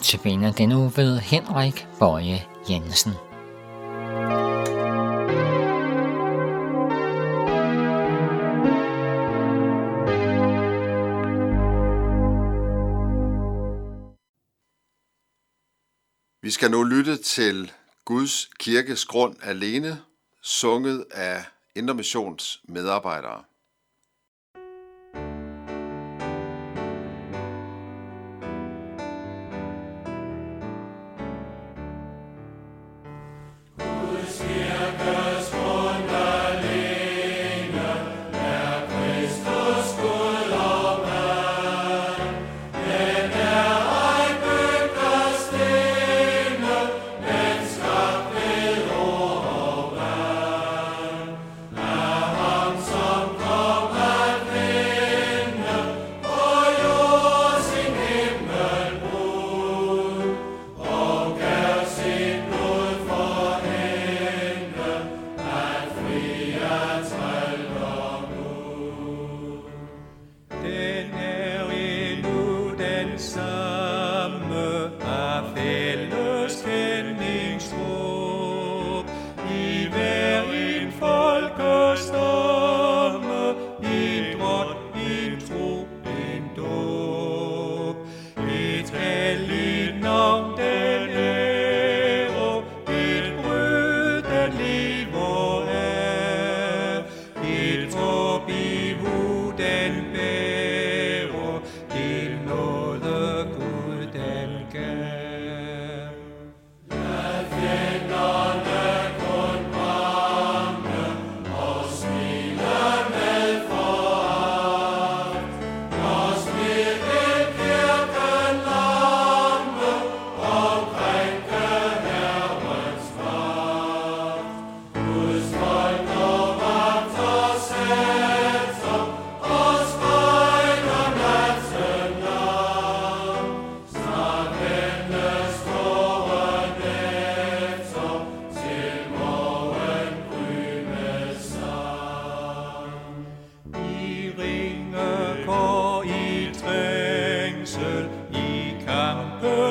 Notabene den uge ved Henrik Bøje Jensen. Vi skal nu lytte til Guds kirkes grund alene, sunget af Indermissions medarbejdere.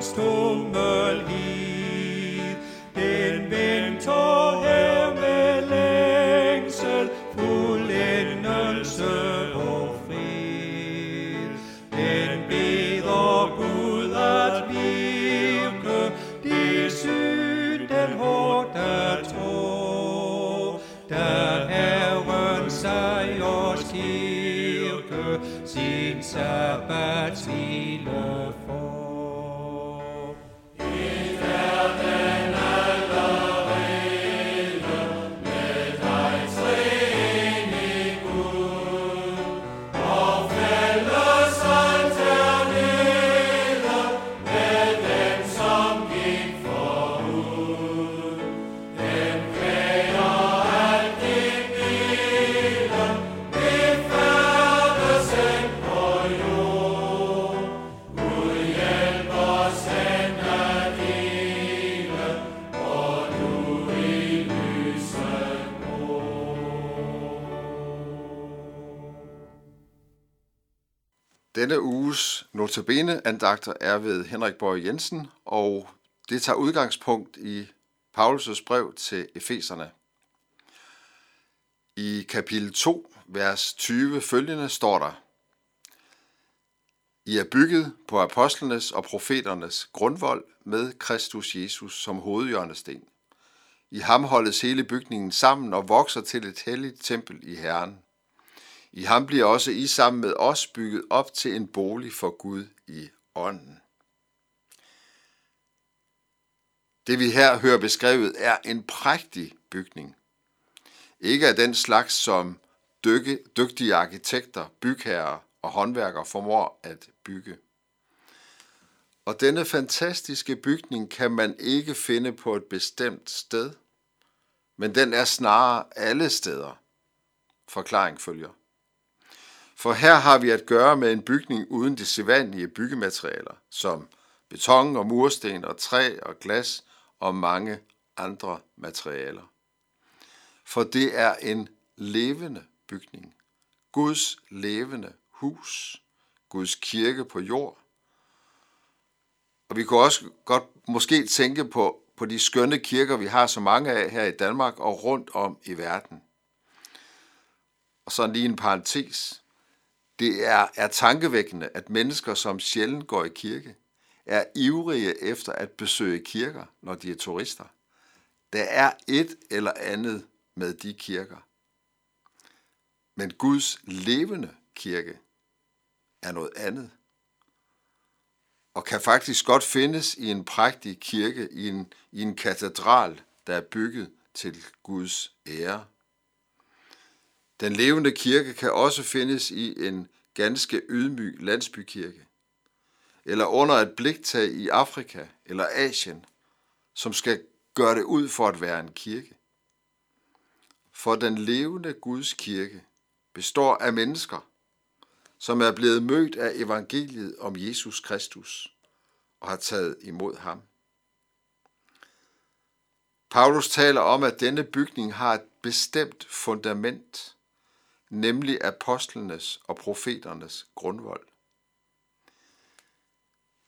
Kampens tummelhed. Den venter her med længsel, fuldendelse og fred. Den beder Gud at virke, det syn den hårdt tro. Da Herren sejrs kirke sin. Notabene andagter er ved Henrik Borg Jensen, og det tager udgangspunkt i Paulus' brev til Efeserne. I kapitel 2, vers 20 følgende står der, I er bygget på apostlenes og profeternes grundvold med Kristus Jesus som hovedhjørnesten. I ham holdes hele bygningen sammen og vokser til et helligt tempel i Herren. I ham bliver også I sammen med os bygget op til en bolig for Gud i ånden. Det vi her hører beskrevet er en prægtig bygning. Ikke af den slags, som dykke, dygtige arkitekter, bygherrer og håndværkere formår at bygge. Og denne fantastiske bygning kan man ikke finde på et bestemt sted, men den er snarere alle steder. Forklaring følger. For her har vi at gøre med en bygning uden de sædvanlige byggematerialer, som beton og mursten og træ og glas og mange andre materialer. For det er en levende bygning. Guds levende hus. Guds kirke på jord. Og vi kunne også godt måske tænke på, på de skønne kirker, vi har så mange af her i Danmark og rundt om i verden. Og så lige en parentes. Det er, er tankevækkende, at mennesker, som sjældent går i kirke, er ivrige efter at besøge kirker, når de er turister. Der er et eller andet med de kirker. Men Guds levende kirke er noget andet. Og kan faktisk godt findes i en prægtig kirke, i en, i en katedral, der er bygget til Guds ære. Den levende kirke kan også findes i en ganske ydmyg landsbykirke, eller under et bliktag i Afrika eller Asien, som skal gøre det ud for at være en kirke. For den levende Guds kirke består af mennesker, som er blevet mødt af evangeliet om Jesus Kristus og har taget imod ham. Paulus taler om, at denne bygning har et bestemt fundament, nemlig apostlenes og profeternes grundvold.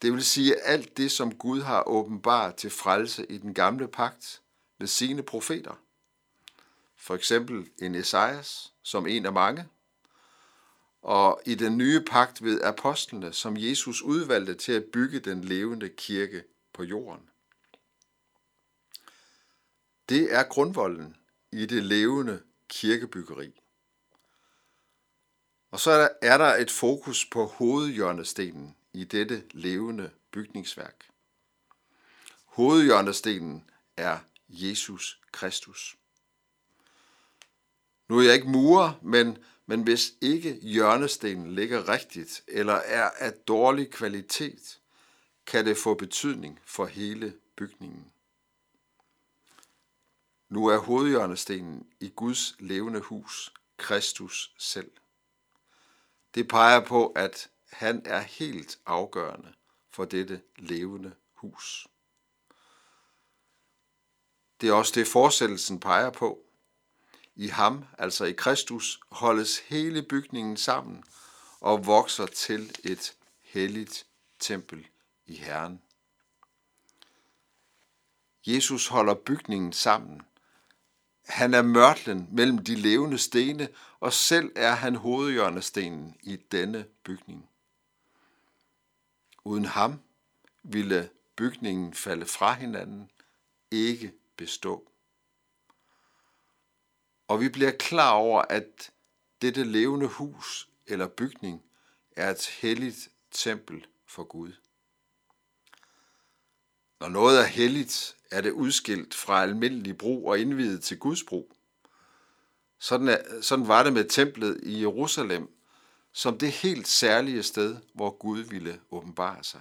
Det vil sige alt det, som Gud har åbenbart til frelse i den gamle pagt ved sine profeter. For eksempel en Esajas som en af mange, og i den nye pagt ved apostlene, som Jesus udvalgte til at bygge den levende kirke på jorden. Det er grundvolden i det levende kirkebyggeri. Og så er der et fokus på hovedhjørnestenen i dette levende bygningsværk. Hovedhjørnestenen er Jesus Kristus. Nu er jeg ikke murer, men, men hvis ikke hjørnestenen ligger rigtigt eller er af dårlig kvalitet, kan det få betydning for hele bygningen. Nu er hovedhjørnestenen i Guds levende hus Kristus selv. Det peger på, at han er helt afgørende for dette levende hus. Det er også det, forsættelsen peger på. I ham, altså i Kristus, holdes hele bygningen sammen og vokser til et helligt tempel i Herren. Jesus holder bygningen sammen. Han er mørtlen mellem de levende stene, og selv er han hovedhjørnestenen i denne bygning. Uden ham ville bygningen falde fra hinanden, ikke bestå. Og vi bliver klar over, at dette levende hus eller bygning er et helligt tempel for Gud. Når noget er helligt, er det udskilt fra almindelig brug og indvidet til Guds brug. Sådan, er, sådan var det med templet i Jerusalem, som det helt særlige sted, hvor Gud ville åbenbare sig.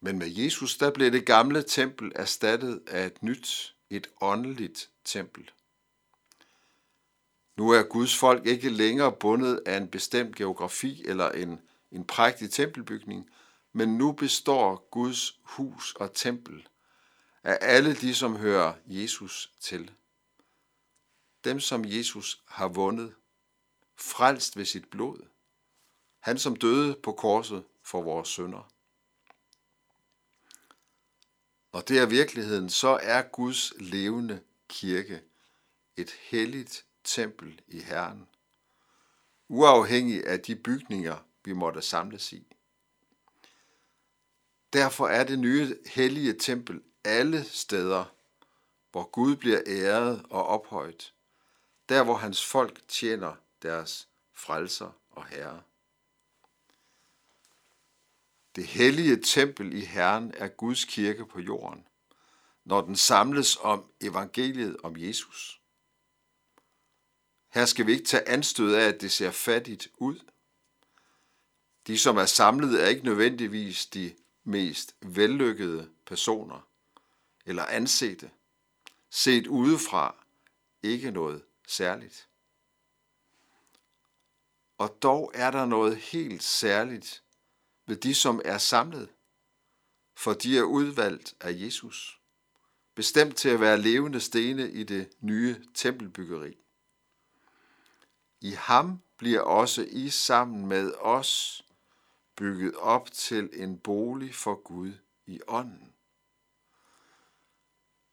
Men med Jesus, der blev det gamle tempel erstattet af et nyt, et åndeligt tempel. Nu er Guds folk ikke længere bundet af en bestemt geografi eller en, en prægtig tempelbygning, men nu består Guds hus og tempel af alle de, som hører Jesus til. Dem, som Jesus har vundet frelst ved sit blod. Han som døde på korset for vores sønder. Og det er virkeligheden, så er Guds levende kirke et helligt tempel i Herren, uafhængig af de bygninger, vi måtte samles i. Derfor er det nye hellige tempel alle steder, hvor Gud bliver æret og ophøjet, der hvor hans folk tjener deres frelser og herre. Det hellige tempel i Herren er Guds kirke på jorden, når den samles om evangeliet om Jesus. Her skal vi ikke tage anstød af, at det ser fattigt ud. De, som er samlet, er ikke nødvendigvis de mest vellykkede personer eller ansete. Set udefra ikke noget særligt. Og dog er der noget helt særligt ved de, som er samlet, for de er udvalgt af Jesus, bestemt til at være levende stene i det nye tempelbyggeri. I ham bliver også I sammen med os bygget op til en bolig for Gud i ånden.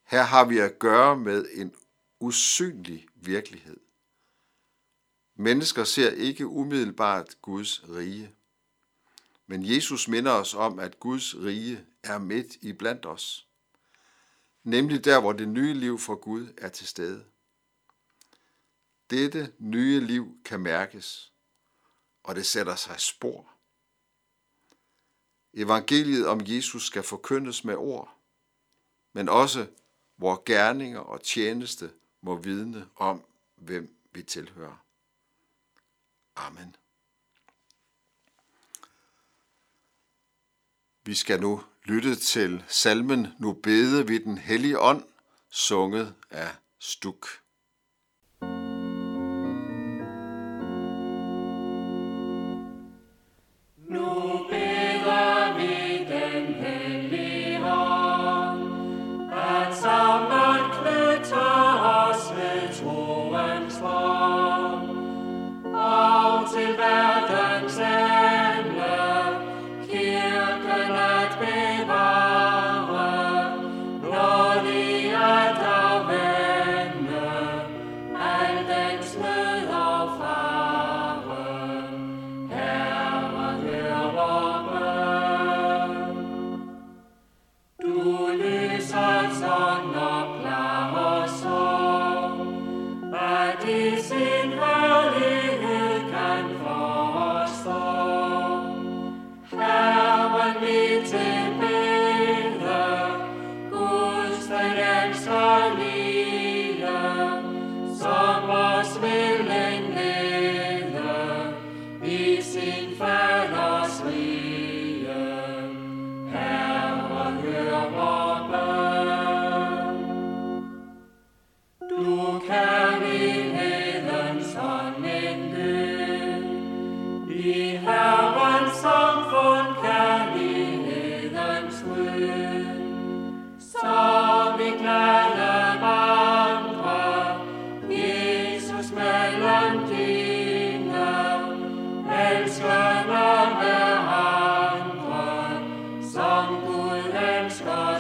Her har vi at gøre med en usynlig virkelighed. Mennesker ser ikke umiddelbart Guds rige. Men Jesus minder os om, at Guds rige er midt i blandt os. Nemlig der, hvor det nye liv for Gud er til stede. Dette nye liv kan mærkes, og det sætter sig spor. Evangeliet om Jesus skal forkyndes med ord, men også hvor gerninger og tjeneste må vidne om, hvem vi tilhører. Amen. Vi skal nu lytte til salmen Nu bede vi den hellige ånd, sunget af Stuk.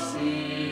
see.